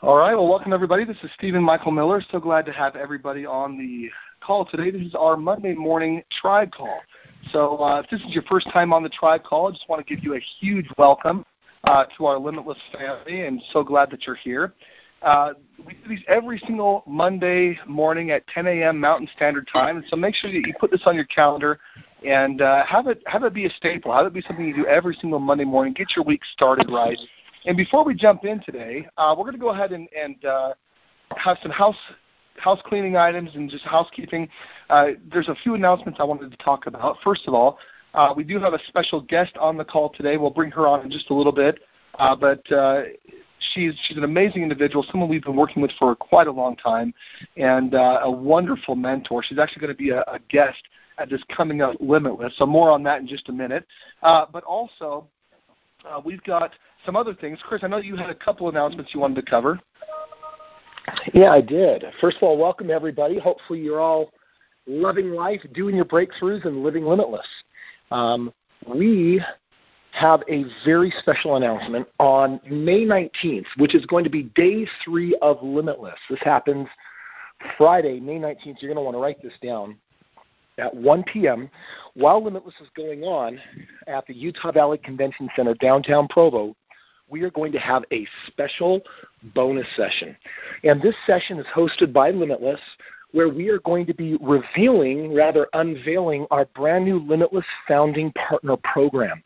All right. Well, welcome everybody. This is Stephen Michael Miller. So glad to have everybody on the call today. This is our Monday morning tribe call. So uh, if this is your first time on the tribe call, I just want to give you a huge welcome uh, to our Limitless family, and so glad that you're here. Uh, we do these every single Monday morning at 10 a.m. Mountain Standard Time, so make sure that you put this on your calendar and uh, have it have it be a staple. Have it be something you do every single Monday morning. Get your week started right. And before we jump in today, uh, we're going to go ahead and, and uh, have some house house cleaning items and just housekeeping. Uh, there's a few announcements I wanted to talk about. First of all, uh, we do have a special guest on the call today. We'll bring her on in just a little bit, uh, but uh, she's she's an amazing individual, someone we've been working with for quite a long time, and uh, a wonderful mentor. She's actually going to be a, a guest at this coming up Limitless. So more on that in just a minute. Uh, but also, uh, we've got some other things. Chris, I know you had a couple announcements you wanted to cover. Yeah, I did. First of all, welcome everybody. Hopefully, you're all loving life, doing your breakthroughs, and living limitless. Um, we have a very special announcement on May 19th, which is going to be day three of Limitless. This happens Friday, May 19th. You're going to want to write this down at 1 p.m. while Limitless is going on at the Utah Valley Convention Center, downtown Provo. We are going to have a special bonus session. And this session is hosted by Limitless, where we are going to be revealing, rather unveiling, our brand new Limitless Founding Partner Program.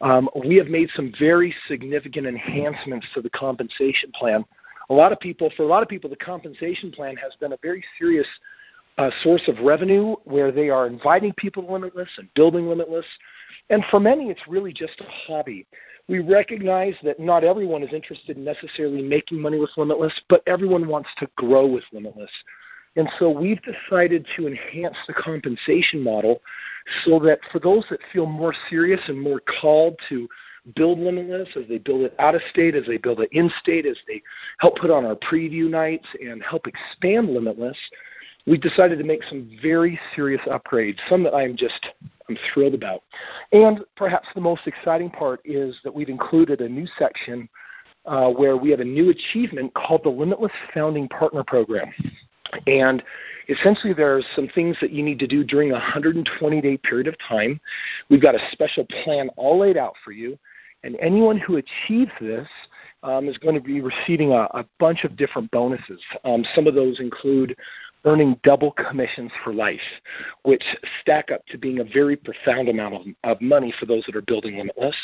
Um, we have made some very significant enhancements to the compensation plan. A lot of people, for a lot of people, the compensation plan has been a very serious uh, source of revenue where they are inviting people to Limitless and building Limitless. And for many, it's really just a hobby. We recognize that not everyone is interested in necessarily making money with Limitless, but everyone wants to grow with Limitless. And so we've decided to enhance the compensation model so that for those that feel more serious and more called to build Limitless, as they build it out of state, as they build it in state, as they help put on our preview nights and help expand Limitless, we decided to make some very serious upgrades, some that I'm just I'm thrilled about. And perhaps the most exciting part is that we've included a new section uh, where we have a new achievement called the Limitless Founding Partner Program. And essentially, there's some things that you need to do during a 120 day period of time. We've got a special plan all laid out for you. And anyone who achieves this um, is going to be receiving a, a bunch of different bonuses. Um, some of those include earning double commissions for life, which stack up to being a very profound amount of, of money for those that are building Limitless.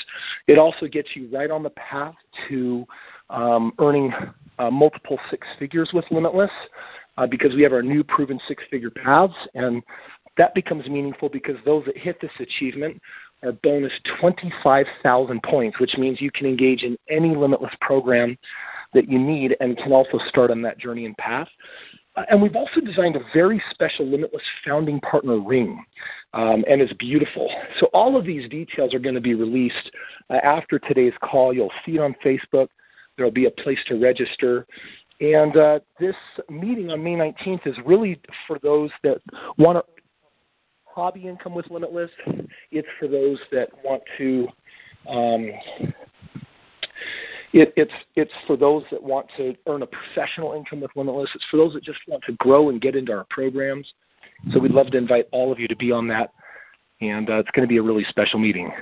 It also gets you right on the path to um, earning uh, multiple six figures with Limitless uh, because we have our new proven six figure paths. And that becomes meaningful because those that hit this achievement are bonus 25,000 points, which means you can engage in any Limitless program that you need and can also start on that journey and path. Uh, and we've also designed a very special Limitless founding partner ring, um, and it's beautiful. So all of these details are going to be released uh, after today's call. You'll see it on Facebook. There will be a place to register. And uh, this meeting on May 19th is really for those that want to hobby income with Limitless. It's for those that want to um, it, it's it's for those that want to earn a professional income with Limitless. It's for those that just want to grow and get into our programs. So we'd love to invite all of you to be on that, and uh, it's going to be a really special meeting.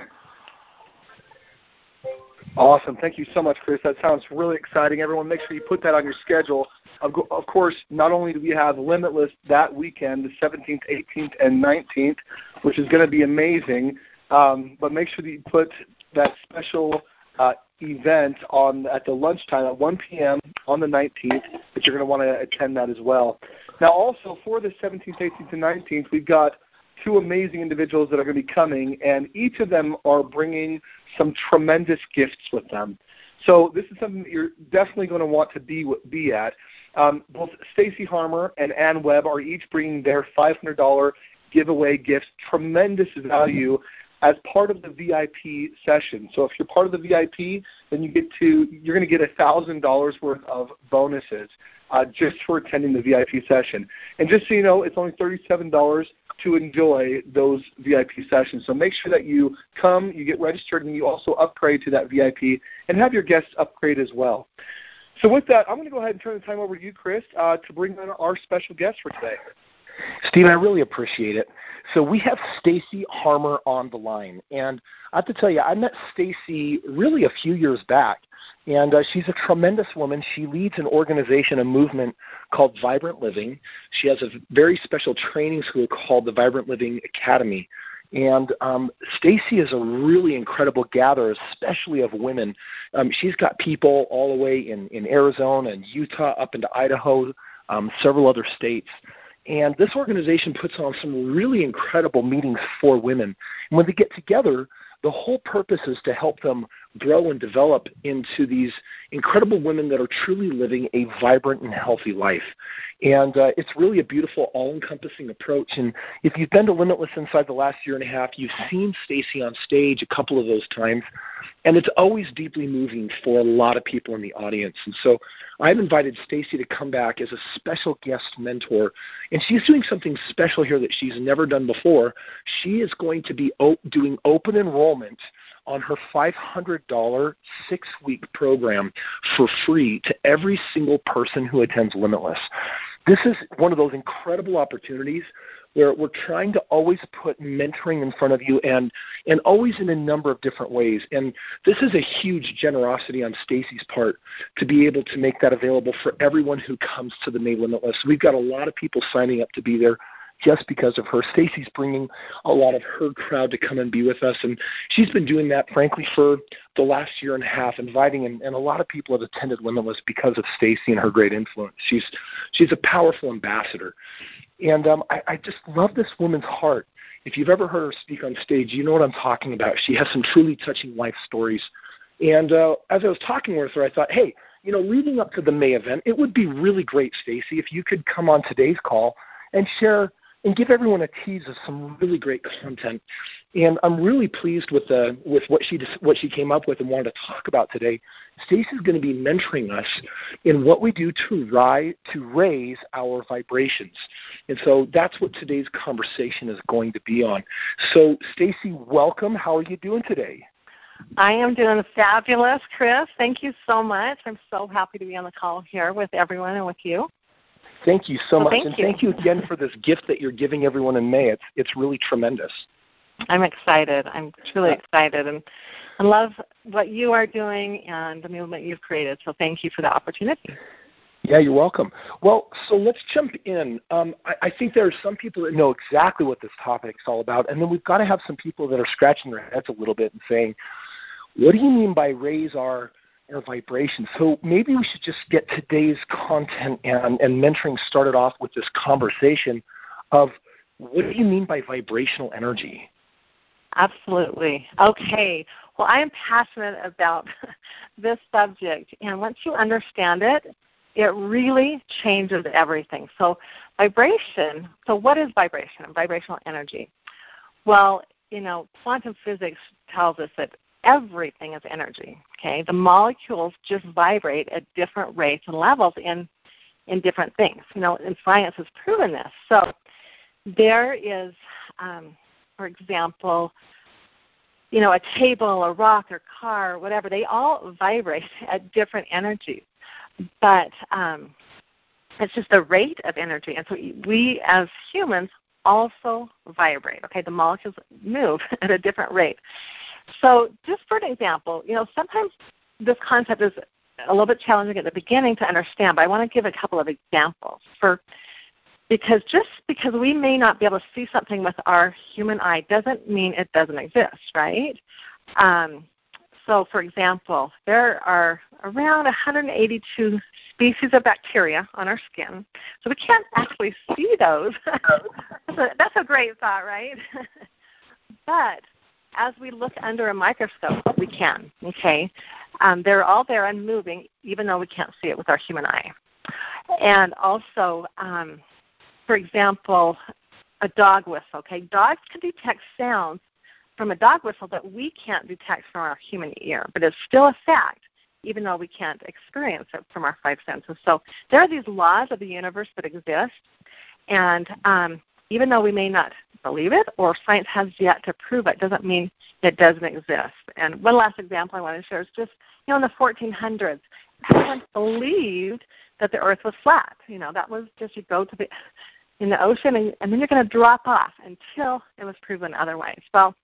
Awesome. Thank you so much, Chris. That sounds really exciting. Everyone, make sure you put that on your schedule. Of, of course, not only do we have Limitless that weekend, the 17th, 18th, and 19th, which is going to be amazing, um, but make sure that you put that special uh, event on at the lunchtime at 1 p.m. on the 19th, but you're going to want to attend that as well. Now, also for the 17th, 18th, and 19th, we've got two amazing individuals that are going to be coming, and each of them are bringing some tremendous gifts with them. So this is something that you're definitely going to want to be be at. Um, both Stacy Harmer and Ann Webb are each bringing their $500 giveaway gifts, tremendous value as part of the VIP session. So if you're part of the VIP, then you get to you're going to get thousand dollars worth of bonuses uh, just for attending the VIP session. And just so you know, it's only thirty-seven dollars to enjoy those VIP sessions. So make sure that you come, you get registered, and you also upgrade to that VIP, and have your guests upgrade as well. So with that, I'm going to go ahead and turn the time over to you, Chris, uh, to bring on our special guest for today. Stephen, I really appreciate it. So we have Stacy Harmer on the line, and I have to tell you, I met Stacy really a few years back, and uh, she's a tremendous woman. She leads an organization, a movement called Vibrant Living. She has a very special training school called the Vibrant Living Academy. And um, Stacy is a really incredible gatherer, especially of women. Um, she's got people all the way in, in Arizona and Utah, up into Idaho, um, several other states. And this organization puts on some really incredible meetings for women. And when they get together, the whole purpose is to help them grow and develop into these incredible women that are truly living a vibrant and healthy life. And uh, it's really a beautiful, all encompassing approach. And if you've been to Limitless inside the last year and a half, you've seen Stacy on stage a couple of those times. And it's always deeply moving for a lot of people in the audience. And so I've invited Stacy to come back as a special guest mentor. And she's doing something special here that she's never done before. She is going to be doing open enrollment on her $500 six week program for free to every single person who attends Limitless. This is one of those incredible opportunities where we're trying to always put mentoring in front of you and and always in a number of different ways. And this is a huge generosity on Stacy's part to be able to make that available for everyone who comes to the May Limitless. We've got a lot of people signing up to be there just because of her. Stacy's bringing a lot of her crowd to come and be with us, and she's been doing that, frankly, for the last year and a half, inviting and, and a lot of people have attended Limitless because of Stacy and her great influence. She's she's a powerful ambassador, and um, I, I just love this woman's heart. If you've ever heard her speak on stage, you know what I'm talking about. She has some truly touching life stories. And uh, as I was talking with her, I thought, hey, you know, leading up to the May event, it would be really great, Stacy, if you could come on today's call and share and give everyone a tease of some really great content. And I'm really pleased with the with what she what she came up with and wanted to talk about today. Stacey's going to be mentoring us in what we do to rise to raise our vibrations, and so that's what today's conversation is going to be on. So, Stacy, welcome. How are you doing today? I am doing fabulous, Chris. Thank you so much. I'm so happy to be on the call here with everyone and with you. Thank you so well, much, thank and you. thank you again for this gift that you're giving everyone in May. It's it's really tremendous. I'm excited. I'm truly excited, and I love what you are doing and the movement you've created. So thank you for the opportunity. Yeah, you're welcome. Well, so let's jump in. Um, I, I think there are some people that know exactly what this topic is all about, and then we've got to have some people that are scratching their heads a little bit and saying, "What do you mean by raise our our vibration. So maybe we should just get today's content and, and mentoring started off with this conversation of what do you mean by vibrational energy? Absolutely. Okay. Well, I am passionate about this subject, and once you understand it, it really changes everything. So, vibration. So, what is vibration? Vibrational energy. Well, you know, quantum physics tells us that everything is energy. Okay, the molecules just vibrate at different rates and levels in in different things. You know, and science has proven this. So there is, um, for example, you know, a table, a rock, or car, whatever. They all vibrate at different energies, but um, it's just the rate of energy. And so we, as humans, also vibrate. Okay, the molecules move at a different rate. So, just for an example, you know, sometimes this concept is a little bit challenging at the beginning to understand, but I want to give a couple of examples for because just because we may not be able to see something with our human eye doesn't mean it doesn't exist, right? Um, so, for example, there are around 182 species of bacteria on our skin, so we can't actually see those. that's, a, that's a great thought, right? but as we look under a microscope, we can. Okay, um, they're all there and moving, even though we can't see it with our human eye. And also, um, for example, a dog whistle. Okay, dogs can detect sounds from a dog whistle that we can't detect from our human ear, but it's still a fact, even though we can't experience it from our five senses. So there are these laws of the universe that exist, and um, even though we may not believe it or science has yet to prove it doesn't mean it doesn't exist. And one last example I want to share is just, you know, in the 1400s, everyone believed that the earth was flat. You know, that was just you go to the in the ocean and, and then you're going to drop off until it was proven otherwise. Well,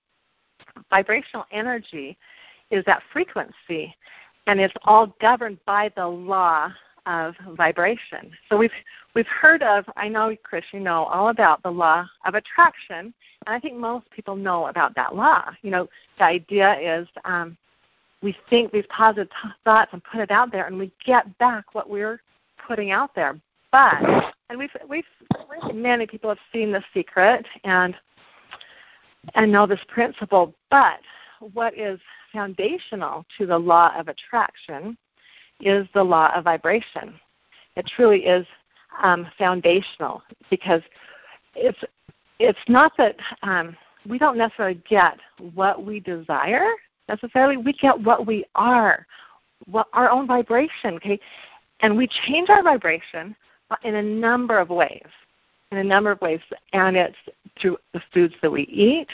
vibrational energy is that frequency and it's all governed by the law of vibration. So we've we've heard of I know Chris you know all about the law of attraction and I think most people know about that law. You know, the idea is um, we think these positive t- thoughts and put it out there and we get back what we're putting out there. But and we've we've many people have seen the secret and and know this principle, but what is foundational to the law of attraction is the law of vibration. It truly is um, foundational because it's it's not that um, we don't necessarily get what we desire necessarily. We get what we are, what our own vibration. Okay, and we change our vibration in a number of ways. In a number of ways, and it's through the foods that we eat,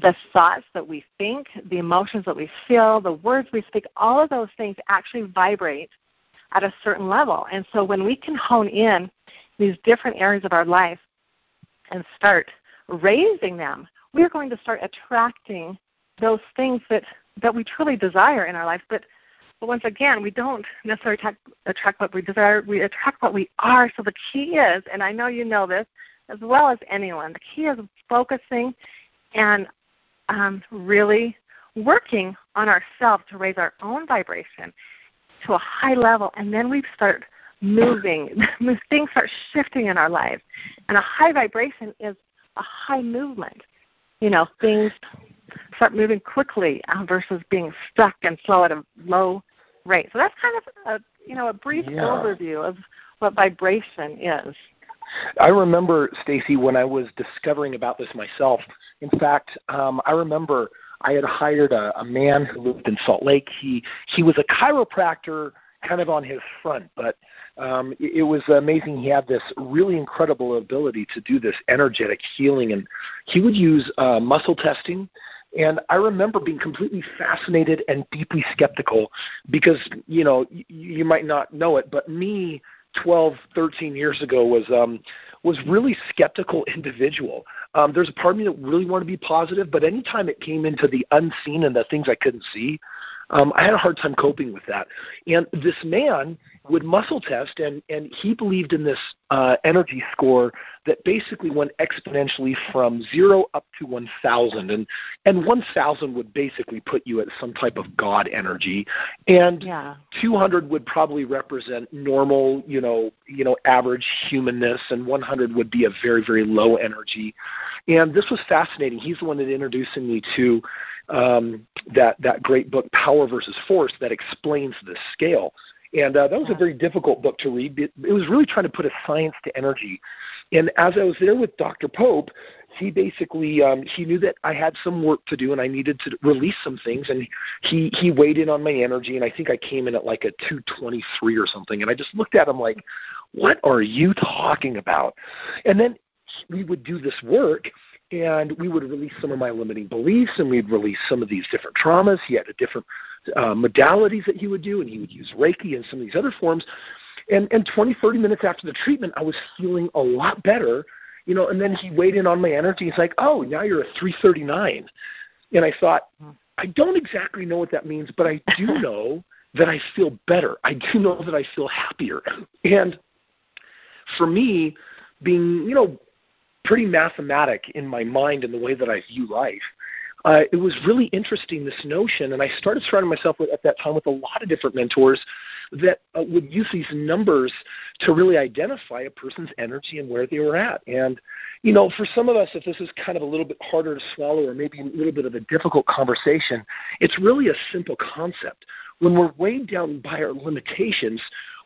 the thoughts that we think, the emotions that we feel, the words we speak, all of those things actually vibrate at a certain level. And so when we can hone in these different areas of our life and start raising them, we're going to start attracting those things that, that we truly desire in our life. But, but once again, we don't necessarily attract, attract what we desire, we attract what we are. So the key is, and I know you know this as well as anyone, the key is focusing and um, really working on ourselves to raise our own vibration to a high level, and then we start moving. Things start shifting in our lives, and a high vibration is a high movement. You know, things start moving quickly uh, versus being stuck and slow at a low rate. So that's kind of a you know a brief yeah. overview of what vibration is. I remember, Stacy, when I was discovering about this myself. In fact, um, I remember I had hired a, a man who lived in Salt Lake. He he was a chiropractor, kind of on his front, but um, it, it was amazing. He had this really incredible ability to do this energetic healing, and he would use uh, muscle testing. And I remember being completely fascinated and deeply skeptical because, you know, y- you might not know it, but me 12, 13 years ago was um, was really skeptical individual. Um, there's a part of me that really wanted to be positive, but anytime it came into the unseen and the things I couldn't see, um, I had a hard time coping with that. And this man would muscle test, and, and he believed in this uh, energy score that basically went exponentially from zero up to 1,000. And, and 1,000 would basically put you at some type of God energy. And yeah. 200 would probably represent normal, you know, you know, average humanness, and 100 would be a very, very low energy. And this was fascinating. He's the one that introduced me to um, that that great book Power versus Force that explains this scale. And uh, that was a very difficult book to read. It, it was really trying to put a science to energy. And as I was there with Dr. Pope, he basically um, he knew that I had some work to do and I needed to release some things. And he he weighed in on my energy, and I think I came in at like a 223 or something. And I just looked at him like, "What are you talking about?" And then we would do this work and we would release some of my limiting beliefs and we'd release some of these different traumas. He had a different uh, modalities that he would do and he would use reiki and some of these other forms. And and 20 30 minutes after the treatment i was feeling a lot better you know and then he weighed in on my energy. He's like oh now you're a 339 and i thought i don't exactly know what that means but i do know that i feel better. I do know that i feel happier. And for me being you know pretty mathematic in my mind in the way that I view life. Uh, it was really interesting this notion, and I started surrounding myself with, at that time with a lot of different mentors that uh, would use these numbers to really identify a person's energy and where they were at. And you know, for some of us, if this is kind of a little bit harder to swallow or maybe a little bit of a difficult conversation, it's really a simple concept. When we're weighed down by our limitations,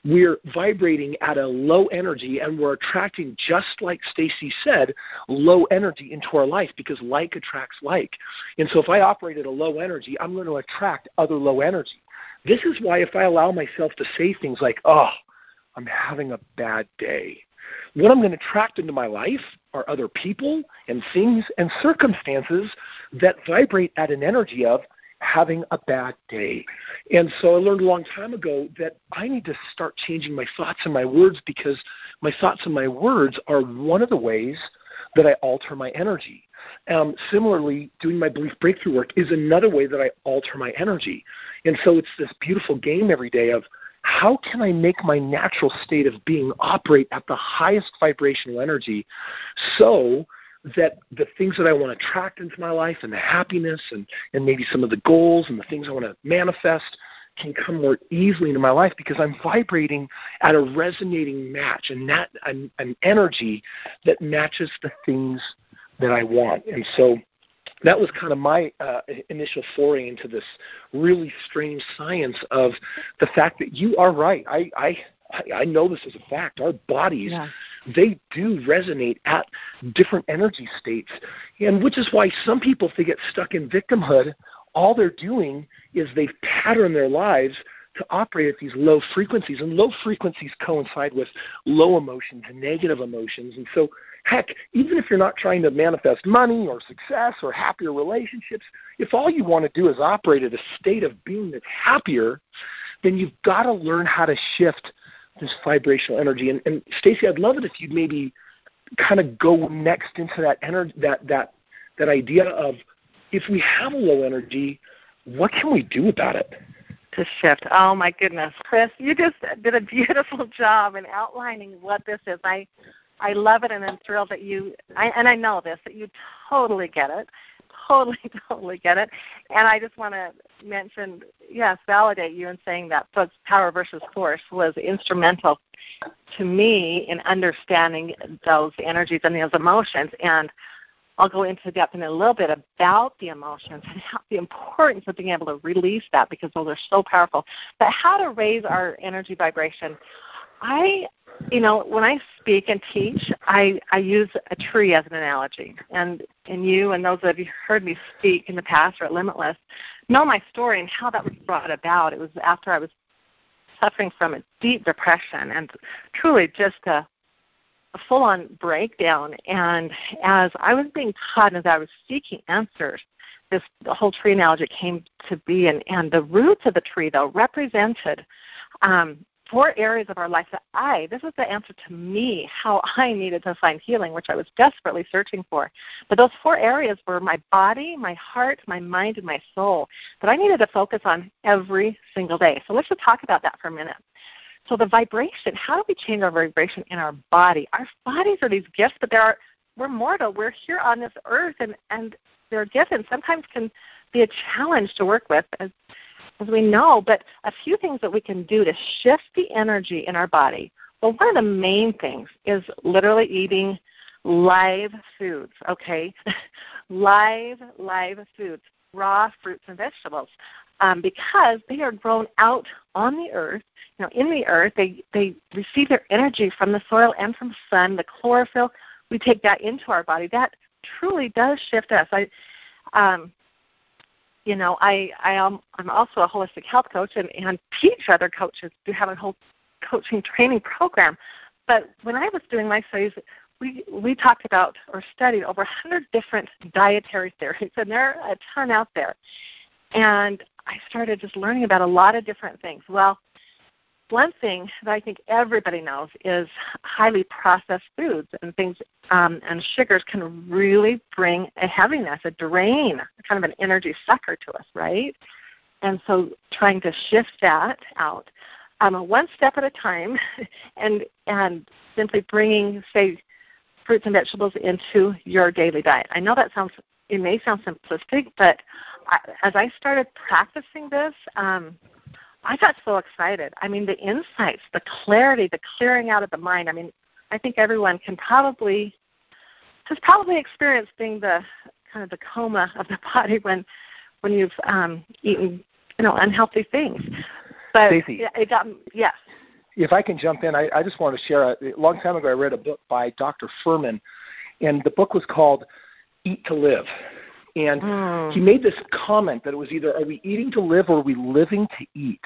we're vibrating at a low energy and we're attracting just like stacy said low energy into our life because like attracts like. And so if i operate at a low energy i'm going to attract other low energy. This is why if i allow myself to say things like oh i'm having a bad day what I'm going to attract into my life are other people and things and circumstances that vibrate at an energy of having a bad day. And so I learned a long time ago that I need to start changing my thoughts and my words because my thoughts and my words are one of the ways that I alter my energy. Um, similarly, doing my belief breakthrough work is another way that I alter my energy. And so it's this beautiful game every day of how can I make my natural state of being operate at the highest vibrational energy so that the things that I want to attract into my life and the happiness and, and maybe some of the goals and the things I want to manifest can come more easily into my life because I'm vibrating at a resonating match and that an, an energy that matches the things that I want. And so that was kind of my uh, initial foray into this really strange science of the fact that you are right. I, I I know this is a fact. Our bodies, yeah. they do resonate at different energy states, and which is why some people, if they get stuck in victimhood, all they're doing is they've patterned their lives to operate at these low frequencies, and low frequencies coincide with low emotions and negative emotions, and so Heck, even if you're not trying to manifest money or success or happier relationships, if all you want to do is operate at a state of being that's happier, then you've got to learn how to shift this vibrational energy. And, and Stacy, I'd love it if you'd maybe kind of go next into that energy, that that that idea of if we have a low energy, what can we do about it? To shift. Oh my goodness, Chris, you just did a beautiful job in outlining what this is. I I love it, and I'm thrilled that you. I, and I know this that you totally get it, totally, totally get it. And I just want to mention, yes, validate you in saying that book's Power versus Force was instrumental to me in understanding those energies and those emotions. And I'll go into depth in a little bit about the emotions and how, the importance of being able to release that because those are so powerful. But how to raise our energy vibration. I you know, when I speak and teach, I, I use a tree as an analogy. And and you and those of you who heard me speak in the past or at Limitless know my story and how that was brought about. It was after I was suffering from a deep depression and truly just a, a full on breakdown. And as I was being taught and as I was seeking answers, this whole tree analogy came to be and, and the roots of the tree though represented um, four areas of our life that I, this was the answer to me, how I needed to find healing, which I was desperately searching for. But those four areas were my body, my heart, my mind, and my soul that I needed to focus on every single day. So let's just talk about that for a minute. So the vibration, how do we change our vibration in our body? Our bodies are these gifts, but there are we're mortal. We're here on this earth and, and they're and sometimes can be a challenge to work with as as we know, but a few things that we can do to shift the energy in our body. Well, one of the main things is literally eating live foods, okay? live, live foods, raw fruits and vegetables. Um, because they are grown out on the earth, you know, in the earth, they, they receive their energy from the soil and from sun, the chlorophyll. We take that into our body. That truly does shift us. I, um, you know, I I am I'm also a holistic health coach and, and teach other coaches to have a whole coaching training program. But when I was doing my studies, we we talked about or studied over 100 different dietary theories, and there are a ton out there. And I started just learning about a lot of different things. Well, one thing that I think everybody knows is highly processed foods and things um, and sugars can really bring a heaviness, a drain, kind of an energy sucker to us, right? And so trying to shift that out um, one step at a time and and simply bringing, say, fruits and vegetables into your daily diet. I know that sounds it may sound simplistic, but I, as I started practicing this, um, I got so excited. I mean, the insights, the clarity, the clearing out of the mind. I mean, I think everyone can probably has probably experienced being the kind of the coma of the body when when you've um, eaten you know unhealthy things. But Stacey, it got yes. If I can jump in, I, I just want to share. A, a long time ago, I read a book by Dr. Fuhrman, and the book was called "Eat to Live." And Mm. he made this comment that it was either are we eating to live or are we living to eat?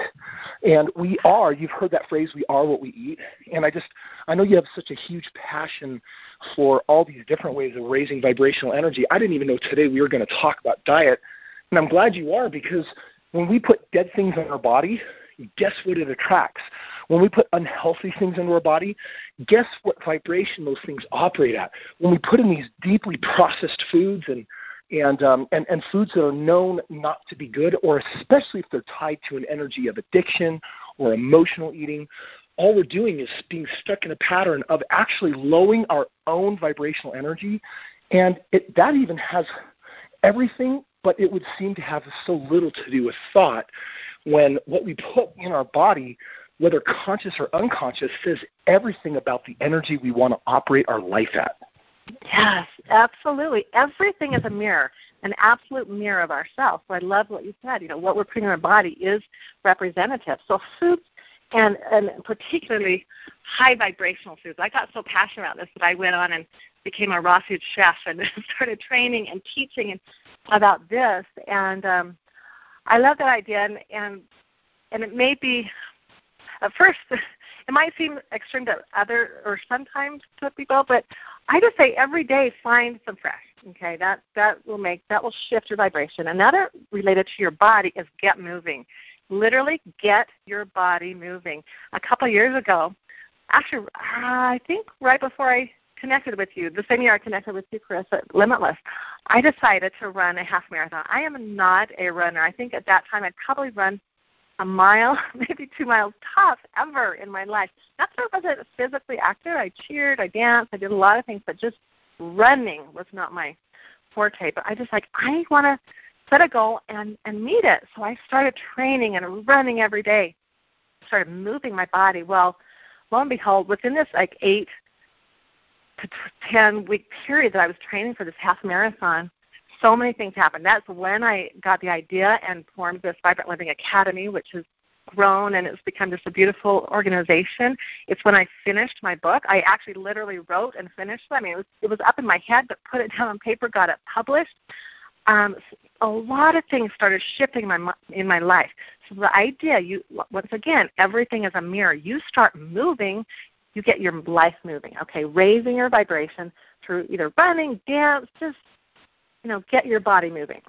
And we are, you've heard that phrase, we are what we eat. And I just, I know you have such a huge passion for all these different ways of raising vibrational energy. I didn't even know today we were going to talk about diet. And I'm glad you are because when we put dead things in our body, guess what it attracts? When we put unhealthy things into our body, guess what vibration those things operate at? When we put in these deeply processed foods and and, um, and and foods that are known not to be good, or especially if they're tied to an energy of addiction or emotional eating, all we're doing is being stuck in a pattern of actually lowering our own vibrational energy, and it, that even has everything, but it would seem to have so little to do with thought when what we put in our body, whether conscious or unconscious, says everything about the energy we want to operate our life at. Yes, absolutely. Everything is a mirror, an absolute mirror of ourselves. So I love what you said. You know, what we're putting in our body is representative. So foods and and particularly high vibrational foods. I got so passionate about this that I went on and became a raw food chef and started training and teaching and about this. And um, I love that idea. And and and it may be at first it might seem extreme to other or sometimes to people, but I just say every day find some fresh. Okay, that that will make that will shift your vibration. Another related to your body is get moving. Literally get your body moving. A couple years ago, actually, I think right before I connected with you, the same year I connected with you, Chris, at Limitless, I decided to run a half marathon. I am not a runner. I think at that time I'd probably run a mile, maybe two miles tops ever in my life. Not that I wasn't physically active. I cheered, I danced, I did a lot of things, but just running was not my forte. But I just like I want to set a goal and and meet it. So I started training and running every day. Started moving my body. Well, lo and behold, within this like eight to ten week period that I was training for this half marathon, so many things happened. That's when I got the idea and formed this Vibrant Living Academy, which has grown and it's become just a beautiful organization. It's when I finished my book. I actually literally wrote and finished it. I mean, it was, it was up in my head, but put it down on paper, got it published. Um, a lot of things started shifting in my in my life. So the idea, you once again, everything is a mirror. You start moving, you get your life moving. Okay, raising your vibration through either running, dance, just you know, get your body moving.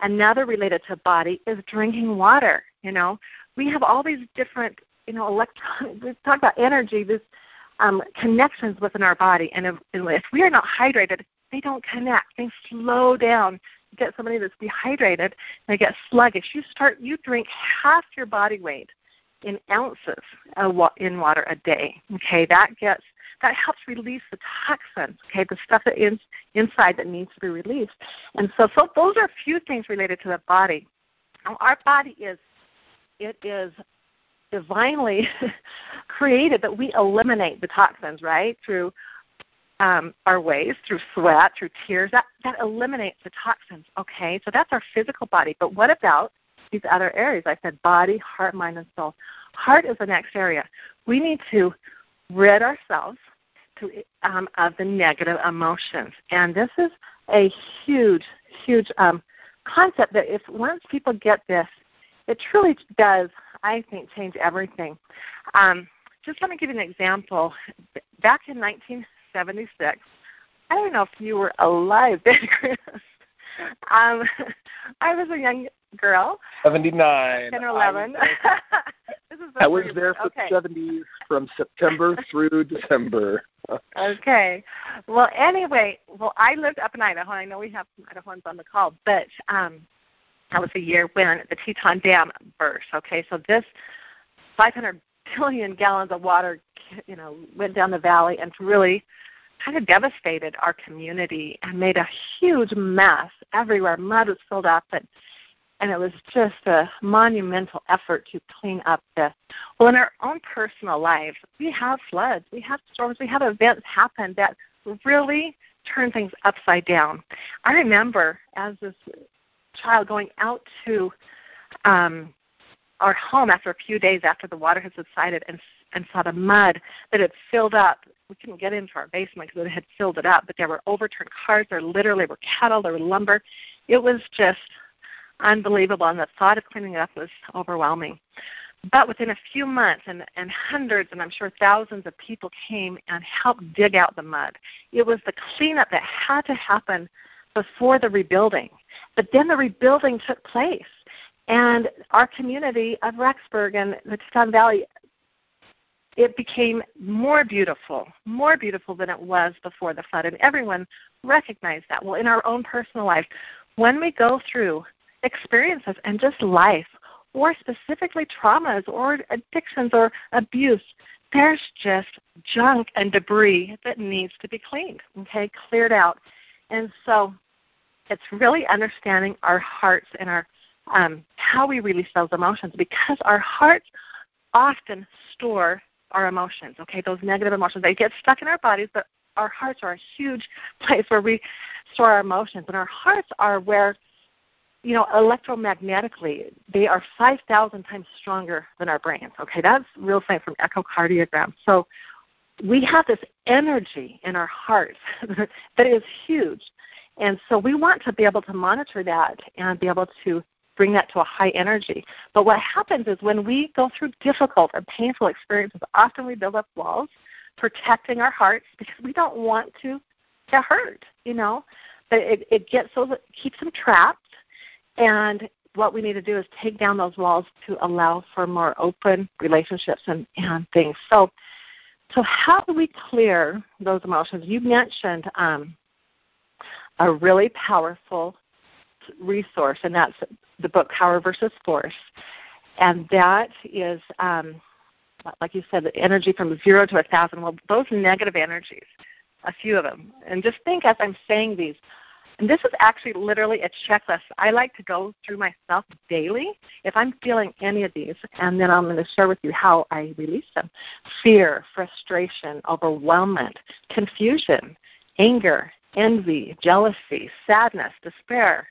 Another related to body is drinking water. You know, we have all these different, you know, electron. We talk about energy, this um, connections within our body, and if, and if we are not hydrated, they don't connect. They slow down. You get somebody that's dehydrated, they get sluggish. You start, you drink half your body weight in ounces in water a day. Okay, that gets that helps release the toxins. Okay, the stuff that is inside that needs to be released. And so, so those are a few things related to the body. Now, our body is it is divinely created that we eliminate the toxins, right? Through um, our ways, through sweat, through tears. That that eliminates the toxins. Okay, so that's our physical body. But what about these other areas? I said body, heart, mind, and soul. Heart is the next area. We need to rid ourselves to, um, of the negative emotions, and this is a huge, huge um, concept. That if once people get this, it truly does, I think, change everything. Um, just let me give you an example. Back in 1976, I don't know if you were alive then, Chris. Um, I was a young girl. 79. 10 or 11. this is I was there for okay. the 70s from September through December. okay. Well, anyway, well, I lived up in Idaho. I know we have some Idahoans on the call, but um, that was a year when the Teton Dam burst. Okay, so this 500 billion gallons of water, you know, went down the valley and really kind of devastated our community and made a huge mess everywhere. Mud was filled up and and it was just a monumental effort to clean up this. Well, in our own personal lives, we have floods, we have storms, we have events happen that really turn things upside down. I remember as this child going out to um, our home after a few days after the water had subsided and and saw the mud that had filled up. We couldn't get into our basement because it had filled it up, but there were overturned cars. There literally were cattle. There were lumber. It was just unbelievable, and the thought of cleaning it up was overwhelming. But within a few months, and, and hundreds, and I'm sure thousands of people came and helped dig out the mud. It was the cleanup that had to happen before the rebuilding. But then the rebuilding took place. And our community of Rexburg and the Teton Valley, it became more beautiful, more beautiful than it was before the flood. And everyone recognized that. Well, in our own personal life, when we go through experiences and just life, or specifically traumas or addictions or abuse, there's just junk and debris that needs to be cleaned, okay, cleared out. And so it's really understanding our hearts and our um, how we release those emotions because our hearts often store our emotions, okay, those negative emotions. They get stuck in our bodies, but our hearts are a huge place where we store our emotions. And our hearts are where you know, electromagnetically, they are 5,000 times stronger than our brains. Okay, that's real science from echocardiogram. So we have this energy in our hearts that is huge. And so we want to be able to monitor that and be able to bring that to a high energy. But what happens is when we go through difficult or painful experiences, often we build up walls protecting our hearts because we don't want to get hurt, you know. But it, it gets so keeps them trapped and what we need to do is take down those walls to allow for more open relationships and, and things. So, so how do we clear those emotions? You mentioned um, a really powerful resource, and that's the book Power versus Force. And that is, um, like you said, the energy from zero to a thousand. Well, those negative energies, a few of them. And just think as I'm saying these, and this is actually literally a checklist. I like to go through myself daily if I'm feeling any of these, and then I'm going to share with you how I release them fear, frustration, overwhelmment, confusion, anger, envy, jealousy, sadness, despair,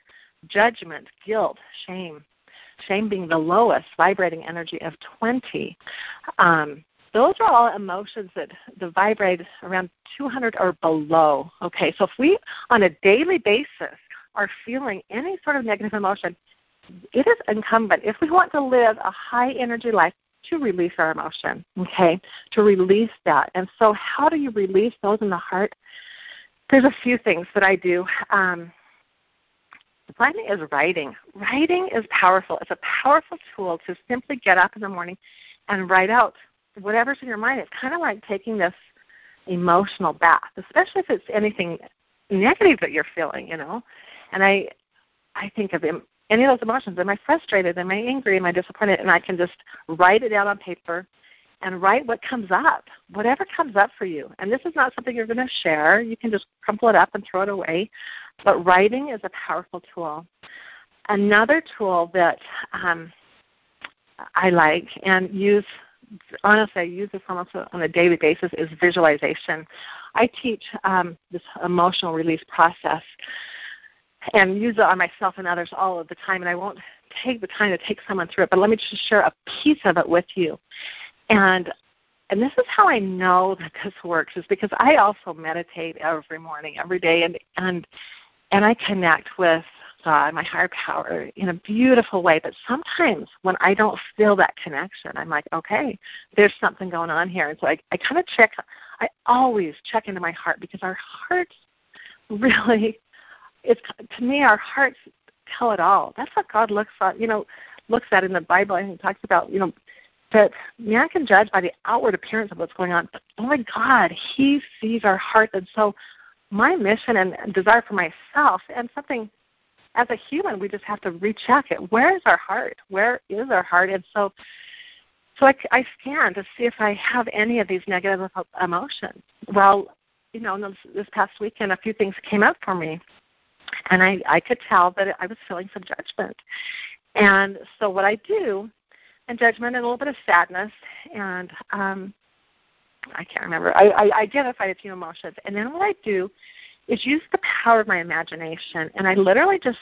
judgment, guilt, shame. Shame being the lowest vibrating energy of 20. Um, those are all emotions that, that vibrate around 200 or below. Okay, so if we on a daily basis are feeling any sort of negative emotion, it is incumbent if we want to live a high energy life to release our emotion, okay? To release that. And so, how do you release those in the heart? There's a few things that I do. Um, one is writing. Writing is powerful. It's a powerful tool to simply get up in the morning and write out whatever's in your mind. It's kind of like taking this emotional bath, especially if it's anything negative that you're feeling, you know. And I, I think of any of those emotions. Am I frustrated? Am I angry? Am I disappointed? And I can just write it out on paper and write what comes up, whatever comes up for you. And this is not something you're going to share. You can just crumple it up and throw it away. But writing is a powerful tool. Another tool that um, I like and use honestly, I use this almost on a daily basis, is visualization. I teach um, this emotional release process and use it on myself and others all of the time. And I won't take the time to take someone through it, but let me just share a piece of it with you. And and this is how I know that this works is because I also meditate every morning, every day, and and and I connect with God, my higher power, in a beautiful way. But sometimes when I don't feel that connection, I'm like, okay, there's something going on here. And so I, I kind of check, I always check into my heart because our hearts really, it's to me, our hearts tell it all. That's what God looks at, you know, looks at in the Bible. And He talks about, you know, that man can judge by the outward appearance of what's going on, but oh only God, He sees our heart. And so my mission and desire for myself and something as a human we just have to recheck it. Where is our heart? Where is our heart? And so so i, I scan to see if i have any of these negative emotions. Well you know this, this past weekend a few things came up for me. And i i could tell that i was feeling some judgment. And so what i do and judgment and a little bit of sadness and um I can't remember. I, I identified a few emotions, and then what I do is use the power of my imagination, and I literally just,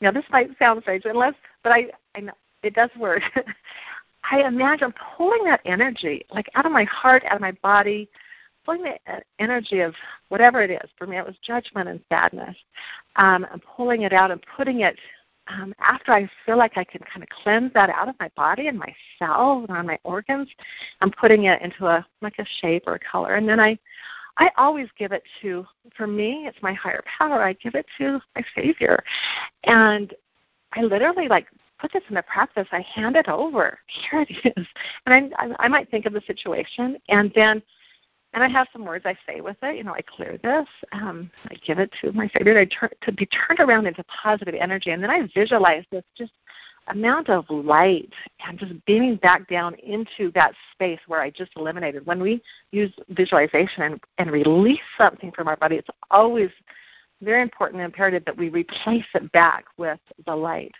you know, this might sound strange, unless, but I, I it does work. I imagine pulling that energy, like out of my heart, out of my body, pulling the energy of whatever it is. For me, it was judgment and sadness. Um, and pulling it out and putting it um, after I feel like I can kind of cleanse that out of my body and my cells and on my organs. I'm putting it into a like a shape or a color, and then I I always give it to, for me, it's my higher power. I give it to my Savior. And I literally like put this into practice. I hand it over. Here it is. And I, I, I might think of the situation and then, and I have some words I say with it. You know, I clear this. Um, I give it to my Savior I turn, to be turned around into positive energy. And then I visualize this just amount of light and just beaming back down into that space where I just eliminated. When we use visualization and, and release something from our body, it's always very important and imperative that we replace it back with the light.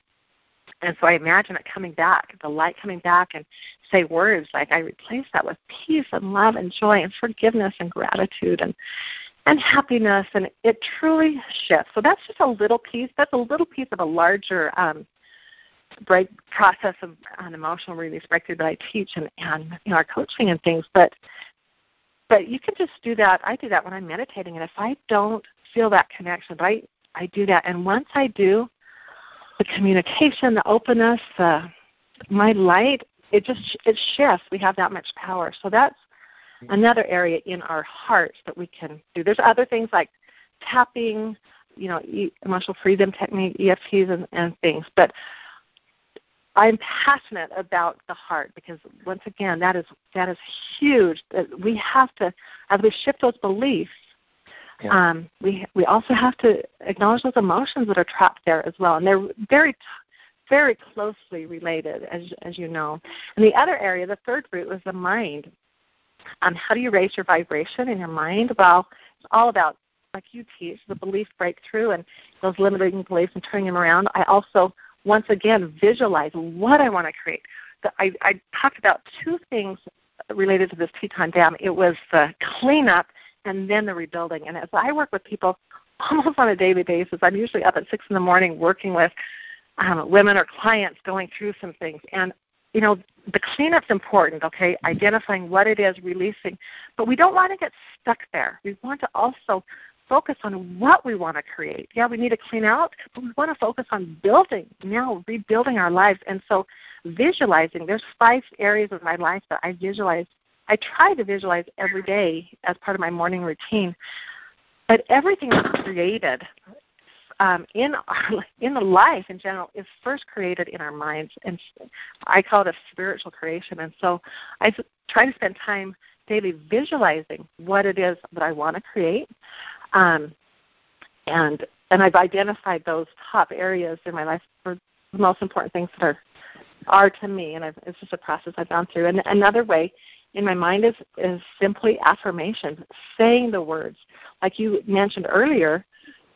And so I imagine it coming back, the light coming back, and say words like I replace that with peace and love and joy and forgiveness and gratitude and and happiness, and it truly shifts. So that's just a little piece. That's a little piece of a larger um, break process of an emotional release breakthrough that I teach and, and know our coaching and things. But but you can just do that. I do that when I'm meditating, and if I don't feel that connection, but I I do that, and once I do, the communication, the openness, the my light, it just it shifts. We have that much power. So that's another area in our hearts that we can do. There's other things like tapping, you know, emotional freedom technique, EFTs, and, and things, but I'm passionate about the heart because once again that is that is huge. That we have to as we shift those beliefs, yeah. um, we we also have to acknowledge those emotions that are trapped there as well, and they're very very closely related as as you know. And the other area, the third root, was the mind. Um, how do you raise your vibration in your mind? Well, it's all about like you teach the belief breakthrough and those limiting beliefs and turning them around. I also once again visualize what I want to create. The, I, I talked about two things related to this Teton Dam. It was the cleanup and then the rebuilding. And as I work with people almost on a daily basis, I'm usually up at six in the morning working with um, women or clients going through some things. And you know, the cleanup's important, okay? Identifying what it is, releasing, but we don't want to get stuck there. We want to also focus on what we want to create. Yeah, we need to clean out, but we want to focus on building now, rebuilding our lives. And so, visualizing. There's five areas of my life that I visualize. I try to visualize every day as part of my morning routine. But everything that's created um, in our, in the life in general is first created in our minds, and I call it a spiritual creation. And so, I try to spend time daily visualizing what it is that I want to create. Um, and and I've identified those top areas in my life for the most important things that are are to me, and I've, it's just a process I've gone through. And another way in my mind is is simply affirmation, saying the words, like you mentioned earlier.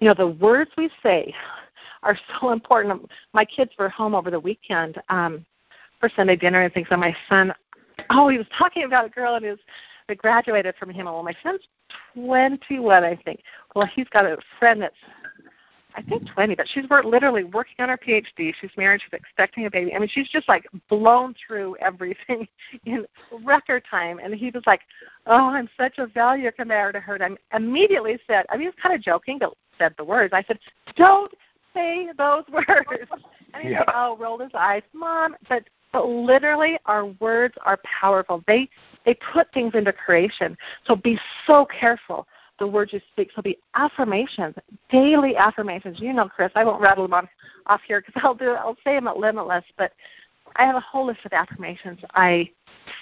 You know, the words we say are so important. My kids were home over the weekend um, for Sunday dinner and things, and my son, oh, he was talking about a girl and his that graduated from him. Well, my son's 21, I think. Well, he's got a friend that's, I think 20, but she's work, literally working on her PhD. She's married. She's expecting a baby. I mean, she's just like blown through everything in record time. And he was like, "Oh, I'm such a value compared to her." And I immediately said, I mean, he was kind of joking, but said the words. I said, "Don't say those words." And he yeah. said, "Oh," rolled his eyes, "Mom," but but literally our words are powerful. They they put things into creation. So be so careful the words you speak. So be affirmations, daily affirmations. You know, Chris, I won't rattle them on, off here because I'll do I'll say them at limitless. But I have a whole list of affirmations I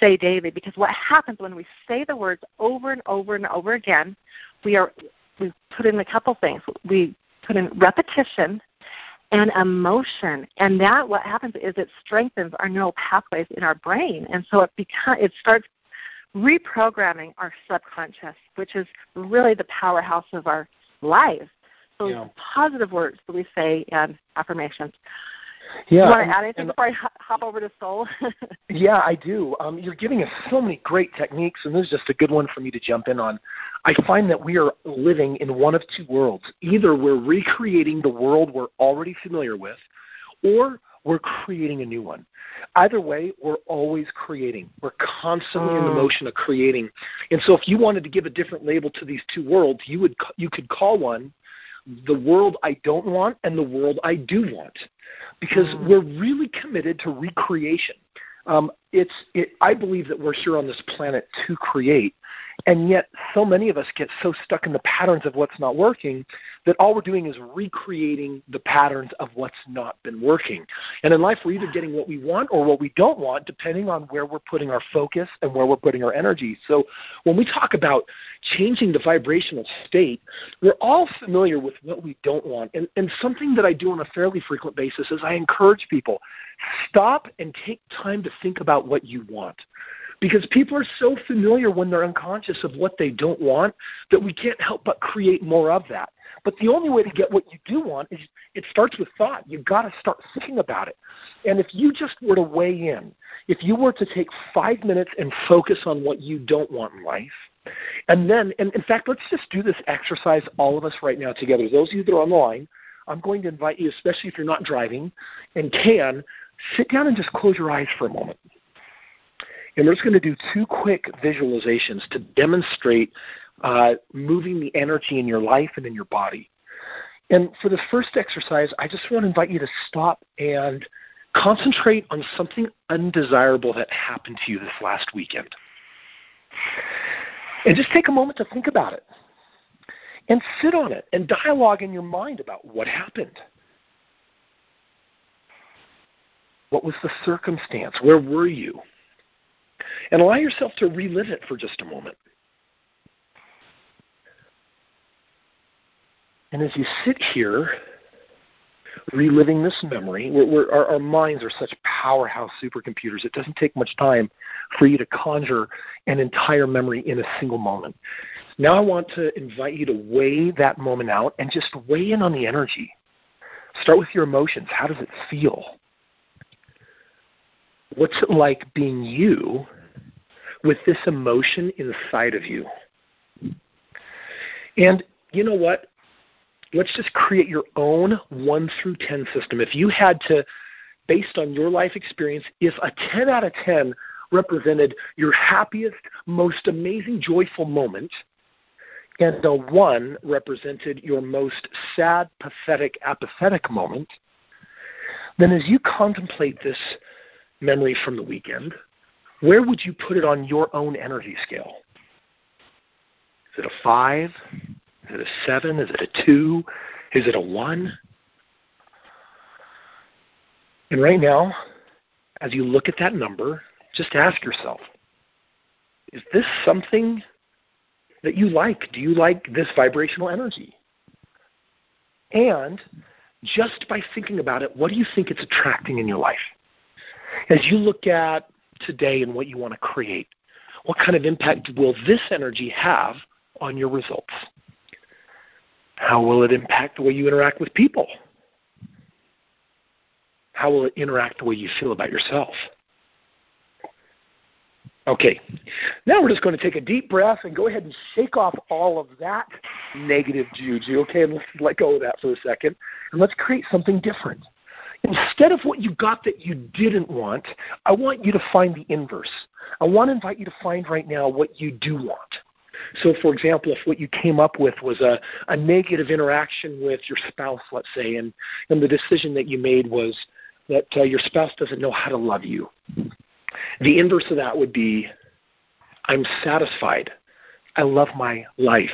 say daily because what happens when we say the words over and over and over again, we are we put in a couple things. We put in repetition and emotion and that what happens is it strengthens our neural pathways in our brain and so it becomes it starts reprogramming our subconscious, which is really the powerhouse of our lives. So yeah. positive words that we say and affirmations. Yeah, you want to add anything before I hop over to soul? yeah, I do. Um, you're giving us so many great techniques, and this is just a good one for me to jump in on. I find that we are living in one of two worlds. Either we're recreating the world we're already familiar with, or we're creating a new one. Either way, we're always creating. We're constantly in the mm. motion of creating. And so if you wanted to give a different label to these two worlds, you would you could call one the world I don't want and the world I do want. Because mm. we're really committed to recreation. Um, it's it, I believe that we're here on this planet to create, and yet so many of us get so stuck in the patterns of what's not working that all we're doing is recreating the patterns of what's not been working. And in life, we're either getting what we want or what we don't want, depending on where we're putting our focus and where we're putting our energy. So when we talk about changing the vibrational state, we're all familiar with what we don't want. And, and something that I do on a fairly frequent basis is I encourage people stop and take time to think about what you want because people are so familiar when they're unconscious of what they don't want that we can't help but create more of that. But the only way to get what you do want is it starts with thought. You've got to start thinking about it. And if you just were to weigh in, if you were to take five minutes and focus on what you don't want in life, and then, and in fact, let's just do this exercise, all of us right now together. Those of you that are on the line, I'm going to invite you, especially if you're not driving and can, sit down and just close your eyes for a moment. And we're just going to do two quick visualizations to demonstrate uh, moving the energy in your life and in your body. And for this first exercise, I just want to invite you to stop and concentrate on something undesirable that happened to you this last weekend. And just take a moment to think about it. And sit on it and dialogue in your mind about what happened. What was the circumstance? Where were you? And allow yourself to relive it for just a moment. And as you sit here, reliving this memory, we're, we're, our, our minds are such powerhouse supercomputers. It doesn't take much time for you to conjure an entire memory in a single moment. Now I want to invite you to weigh that moment out and just weigh in on the energy. Start with your emotions. How does it feel? What's it like being you with this emotion inside of you? And you know what? let's just create your own 1 through 10 system. If you had to, based on your life experience, if a 10 out of 10 represented your happiest, most amazing, joyful moment, and a 1 represented your most sad, pathetic, apathetic moment, then as you contemplate this memory from the weekend, where would you put it on your own energy scale? Is it a 5? Is it a seven? Is it a two? Is it a one? And right now, as you look at that number, just ask yourself is this something that you like? Do you like this vibrational energy? And just by thinking about it, what do you think it's attracting in your life? As you look at today and what you want to create, what kind of impact will this energy have on your results? How will it impact the way you interact with people? How will it interact the way you feel about yourself? Okay, now we're just going to take a deep breath and go ahead and shake off all of that negative juju, okay, and let's let go of that for a second, and let's create something different. Instead of what you got that you didn't want, I want you to find the inverse. I want to invite you to find right now what you do want. So, for example, if what you came up with was a, a negative interaction with your spouse, let's say, and, and the decision that you made was that uh, your spouse doesn't know how to love you, the inverse of that would be I'm satisfied. I love my life.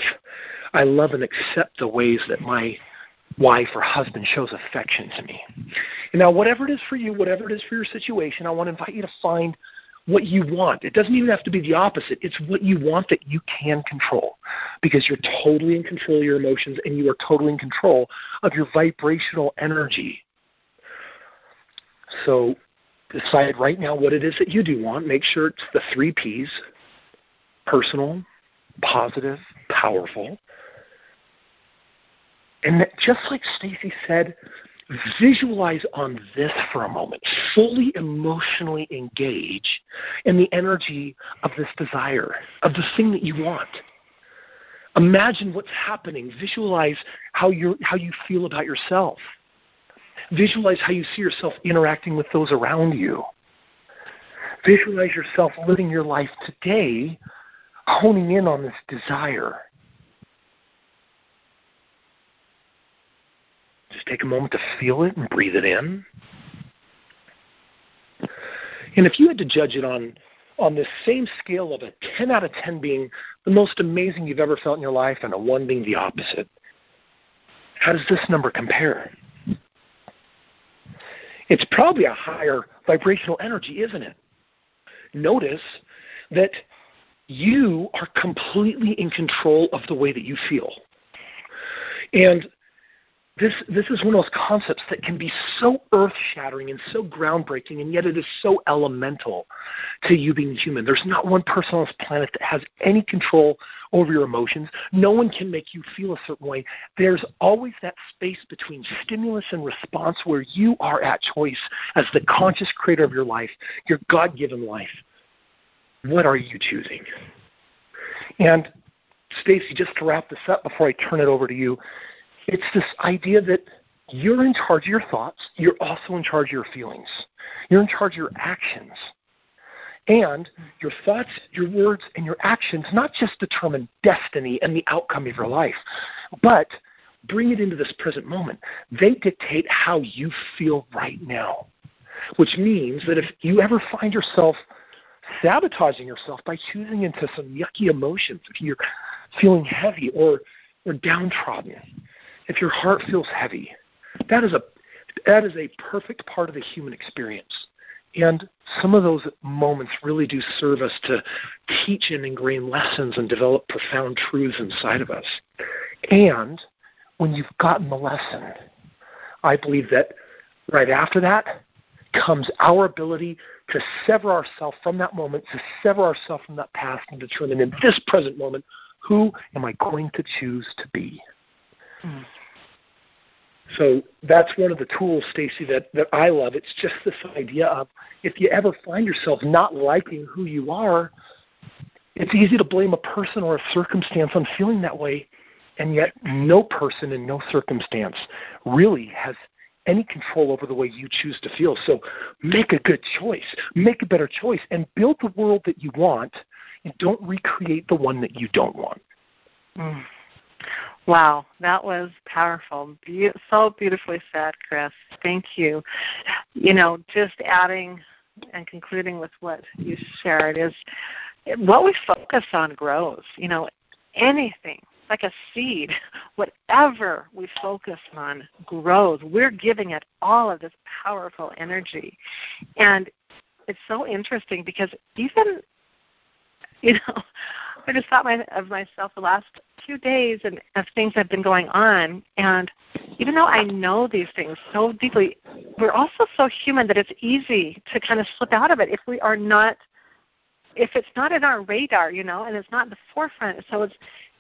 I love and accept the ways that my wife or husband shows affection to me. And now, whatever it is for you, whatever it is for your situation, I want to invite you to find what you want. It doesn't even have to be the opposite. It's what you want that you can control because you're totally in control of your emotions and you are totally in control of your vibrational energy. So decide right now what it is that you do want. Make sure it's the three P's personal, positive, powerful. And just like Stacy said, visualize on this for a moment. Fully emotionally engage in the energy of this desire, of the thing that you want. Imagine what's happening. Visualize how you how you feel about yourself. Visualize how you see yourself interacting with those around you. Visualize yourself living your life today, honing in on this desire. Just take a moment to feel it and breathe it in. And if you had to judge it on on this same scale of a 10 out of 10 being the most amazing you've ever felt in your life and a 1 being the opposite, how does this number compare? It's probably a higher vibrational energy, isn't it? Notice that you are completely in control of the way that you feel. And this this is one of those concepts that can be so earth shattering and so groundbreaking and yet it is so elemental to you being human. There's not one person on this planet that has any control over your emotions. No one can make you feel a certain way. There's always that space between stimulus and response where you are at choice as the conscious creator of your life your god-given life. What are you choosing? And Stacy, just to wrap this up before I turn it over to you, it's this idea that you're in charge of your thoughts, you're also in charge of your feelings, you're in charge of your actions. And your thoughts, your words, and your actions not just determine destiny and the outcome of your life, but bring it into this present moment. They dictate how you feel right now. Which means that if you ever find yourself sabotaging yourself by choosing into some yucky emotions, if you're feeling heavy or, or downtrodden, if your heart feels heavy, that is a that is a perfect part of the human experience. And some of those moments really do serve us to teach and ingrain lessons and develop profound truths inside of us. And when you've gotten the lesson, I believe that right after that comes our ability to sever ourselves from that moment, to sever ourselves from that past and determine in this present moment, who am I going to choose to be? Mm. So that's one of the tools, Stacy, that, that I love. It's just this idea of if you ever find yourself not liking who you are, it's easy to blame a person or a circumstance on feeling that way, and yet no person and no circumstance really has any control over the way you choose to feel. So make a good choice, make a better choice, and build the world that you want, and don't recreate the one that you don't want. Mm. Wow, that was powerful. Be- so beautifully said, Chris. Thank you. You know, just adding and concluding with what you shared is what we focus on grows. You know, anything like a seed, whatever we focus on grows. We're giving it all of this powerful energy. And it's so interesting because even, you know, I just thought my, of myself the last few days and of things that have been going on. And even though I know these things so deeply, we're also so human that it's easy to kind of slip out of it if we are not, if it's not in our radar, you know, and it's not in the forefront. So it's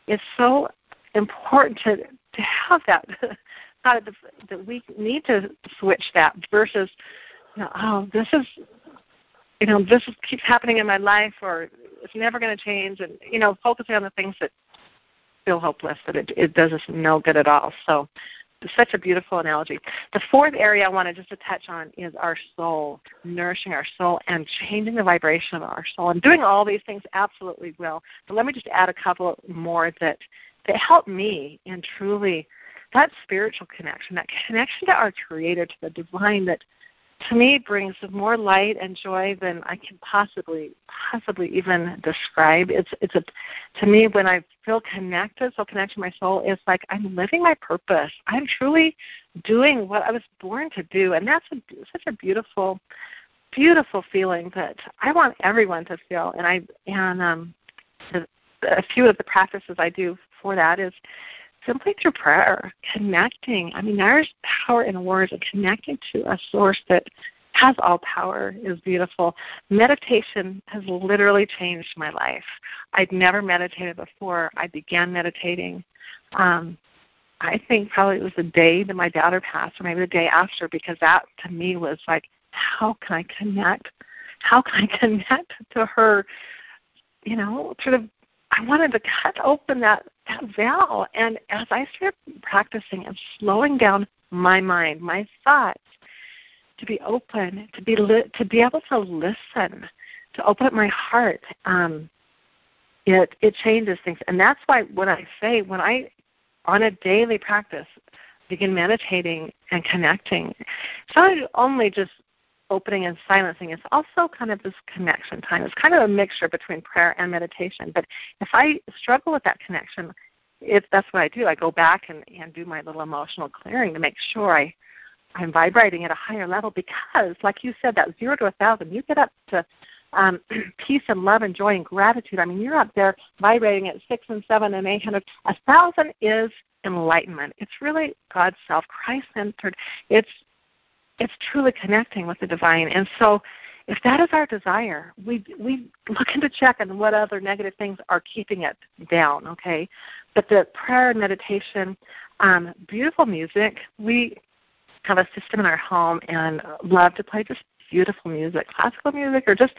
it's so important to to have that thought that we need to switch that versus, you know, oh, this is you know, this keeps happening in my life or it's never going to change and, you know, focusing on the things that feel hopeless, that it, it does us no good at all. So such a beautiful analogy. The fourth area I wanted just to touch on is our soul, nourishing our soul and changing the vibration of our soul. And doing all these things absolutely will. But let me just add a couple more that, that help me in truly that spiritual connection, that connection to our Creator, to the divine that – to me brings more light and joy than I can possibly possibly even describe. It's it's a to me when I feel connected, so connected to my soul, it's like I'm living my purpose. I'm truly doing what I was born to do, and that's a, such a beautiful, beautiful feeling that I want everyone to feel. And I and um, a few of the practices I do for that is simply through prayer, connecting. I mean, there's power in words and connecting to a source that has all power is beautiful. Meditation has literally changed my life. I'd never meditated before. I began meditating. Um, I think probably it was the day that my daughter passed, or maybe the day after, because that to me was like, how can I connect? How can I connect to her? You know, sort of I wanted to cut open that, that veil. And as I started practicing and slowing down my mind, my thoughts, to be open, to be li- to be able to listen, to open up my heart. Um, it it changes things, and that's why when I say when I on a daily practice begin meditating and connecting, it's not only just opening and silencing. It's also kind of this connection time. It's kind of a mixture between prayer and meditation. But if I struggle with that connection, it's that's what I do. I go back and, and do my little emotional clearing to make sure I I'm vibrating at a higher level because, like you said, that zero to a thousand, you get up to um, peace and love and joy and gratitude. I mean, you're up there vibrating at six and seven and eight hundred. A thousand is enlightenment. It's really God's self, Christ centered. It's it's truly connecting with the divine. And so if that is our desire, we we look into check on what other negative things are keeping it down, okay? But the prayer and meditation, um, beautiful music, we have a system in our home and love to play just beautiful music, classical music or just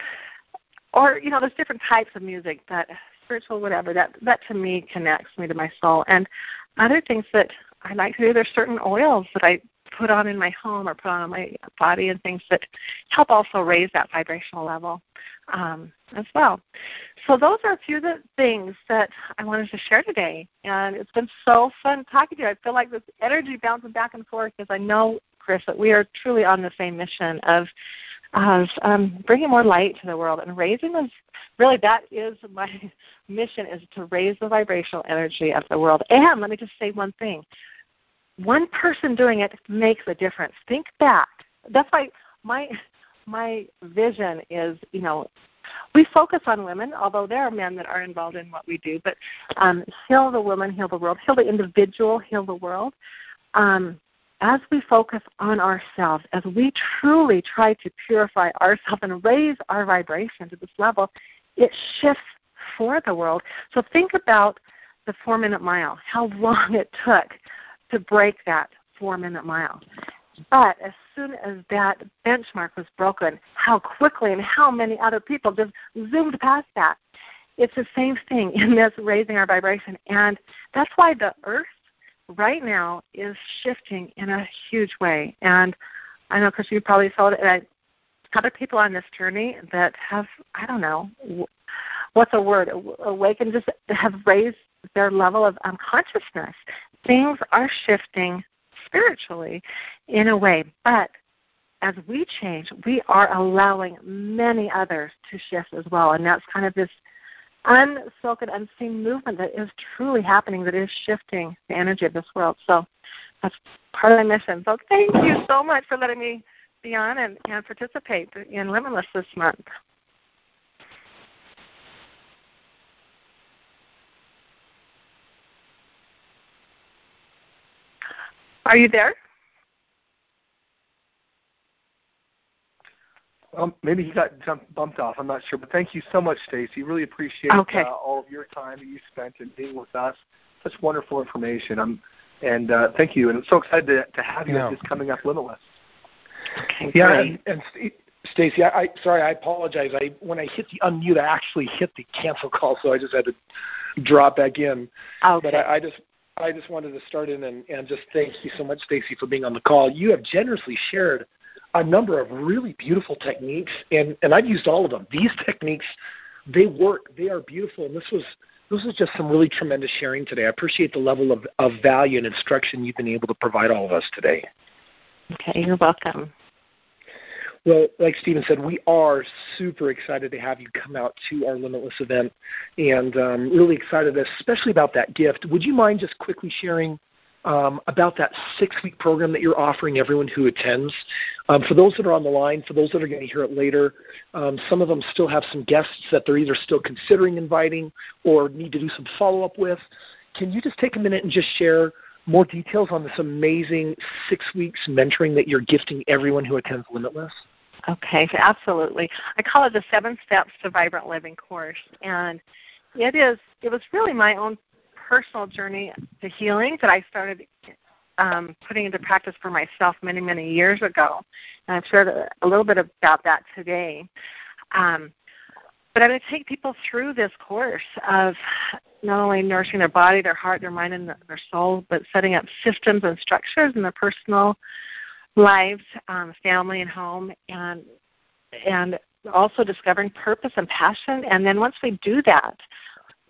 or you know, there's different types of music that spiritual whatever, that that to me connects me to my soul. And other things that I like to do, there's certain oils that I put on in my home or put on my body and things that help also raise that vibrational level um, as well. So those are a few of the things that I wanted to share today, and it's been so fun talking to you. I feel like this energy bouncing back and forth because I know, Chris, that we are truly on the same mission of of um, bringing more light to the world and raising this. Really, that is my mission: is to raise the vibrational energy of the world. And let me just say one thing: one person doing it makes a difference. Think back. That's why my my vision is, you know, we focus on women, although there are men that are involved in what we do. But um, heal the woman, heal the world, heal the individual, heal the world. Um, as we focus on ourselves, as we truly try to purify ourselves and raise our vibration to this level, it shifts for the world. So think about the four minute mile, how long it took to break that four minute mile. But as soon as that benchmark was broken, how quickly and how many other people just zoomed past that. It's the same thing in this raising our vibration. And that's why the earth right now is shifting in a huge way. And I know, because you probably saw it, and uh, other people on this journey that have, I don't know, what's a word, awakened, just have raised their level of um, consciousness. Things are shifting spiritually in a way, but as we change, we are allowing many others to shift as well. And that's kind of this unspoken, unseen movement that is truly happening, that is shifting the energy of this world. So that's part of my mission. So thank you so much for letting me be on and, and participate in Limitless this month. Are you there? Um, maybe he got jumped, bumped off. I'm not sure, but thank you so much, Stacy. Really appreciate okay. uh, all of your time that you spent in being with us. Such wonderful information. I'm, and uh, thank you. And I'm so excited to, to have you yeah. at this coming up Limitless. Okay, yeah, and, and Stacy, I, I sorry, I apologize. I when I hit the unmute, I actually hit the cancel call, so I just had to drop back in. Okay. But I, I just I just wanted to start in and, and just thank you so much, Stacy, for being on the call. You have generously shared a number of really beautiful techniques, and, and I've used all of them. These techniques, they work. They are beautiful, and this was this was just some really tremendous sharing today. I appreciate the level of, of value and instruction you've been able to provide all of us today. Okay, you're welcome. Well, like Stephen said, we are super excited to have you come out to our Limitless event and um, really excited, especially about that gift. Would you mind just quickly sharing um, about that six week program that you're offering everyone who attends? Um, for those that are on the line, for those that are going to hear it later, um, some of them still have some guests that they're either still considering inviting or need to do some follow up with. Can you just take a minute and just share more details on this amazing six weeks mentoring that you're gifting everyone who attends Limitless? Okay, absolutely. I call it the Seven Steps to Vibrant Living course, and it is. It was really my own personal journey to healing that I started um, putting into practice for myself many, many years ago. And I've shared a, little bit about that today. Um, but I'm going to take people through this course of not only nourishing their body, their heart, their mind, and their soul, but setting up systems and structures in their personal lives, um, family, and home, and and also discovering purpose and passion. And then once we do that,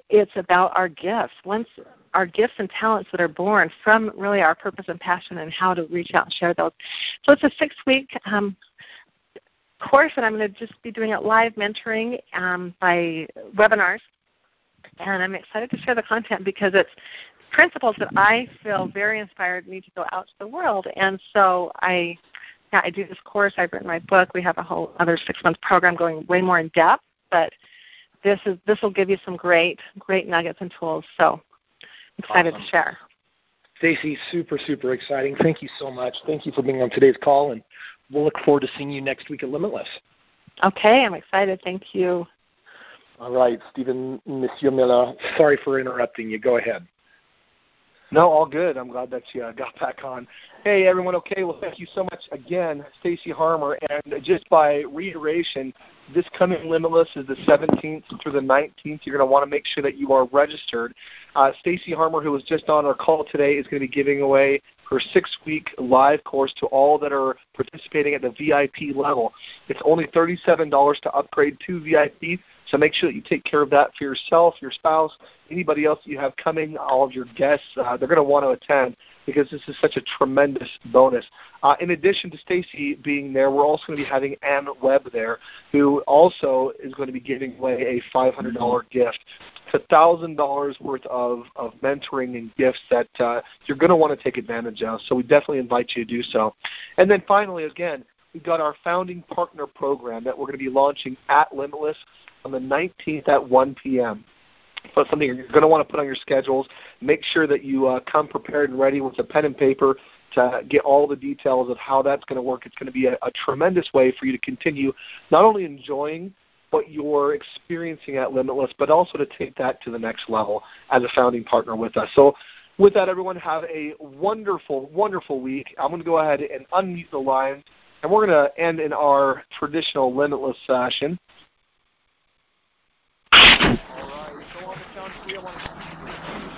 it's about our gifts. Once our gifts and talents that are born from really our purpose and passion and how to reach out and share those. So it's a six week um, course, and I'm going to just be doing it live mentoring um, by webinars. And I'm excited to share the content because it's principles that I feel very inspired need to go out to the world. And so I, yeah, I do this course. I've written my book. We have a whole other six month program going way more in depth, but this is this will give you some great great nuggets and tools. So excited awesome. to share. Stacy, super super exciting. Thank you so much. Thank you for being on today's call, and we'll look forward to seeing you next week at Limitless. Okay, I'm excited. Thank you. All right, Stephen Monsieur Miller. Sorry for interrupting you. Go ahead. No, all good. I'm glad that you uh, got back on. Hey, everyone. Okay, well, thank you so much again, Stacy Harmer. And just by reiteration, this coming Limitless is the 17th through the 19th. You're going to want to make sure that you are registered. Uh, Stacy Harmer, who was just on our call today, is going to be giving away her six-week live course to all that are participating at the VIP level. It's only $37 to upgrade to VIP. So make sure that you take care of that for yourself, your spouse, anybody else that you have coming, all of your guests. Uh, they're going to want to attend because this is such a tremendous bonus. Uh, in addition to Stacy being there, we're also going to be having Ann Webb there, who also is going to be giving away a $500 gift. It's $1,000 worth of, of mentoring and gifts that uh, you're going to want to take advantage of. So we definitely invite you to do so. And then finally, again, we've got our founding partner program that we're going to be launching at Limitless on the 19th at 1 p.m. So something you're going to want to put on your schedules. Make sure that you uh, come prepared and ready with a pen and paper to get all the details of how that's going to work. It's going to be a, a tremendous way for you to continue not only enjoying what you're experiencing at Limitless, but also to take that to the next level as a founding partner with us. So with that, everyone, have a wonderful, wonderful week. I'm going to go ahead and unmute the lines, and we're going to end in our traditional Limitless session. three. I want to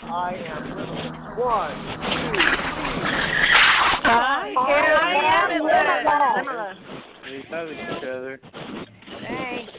I am limitless. One, two, three. I, I am limitless. limitless. We love each other. Thanks.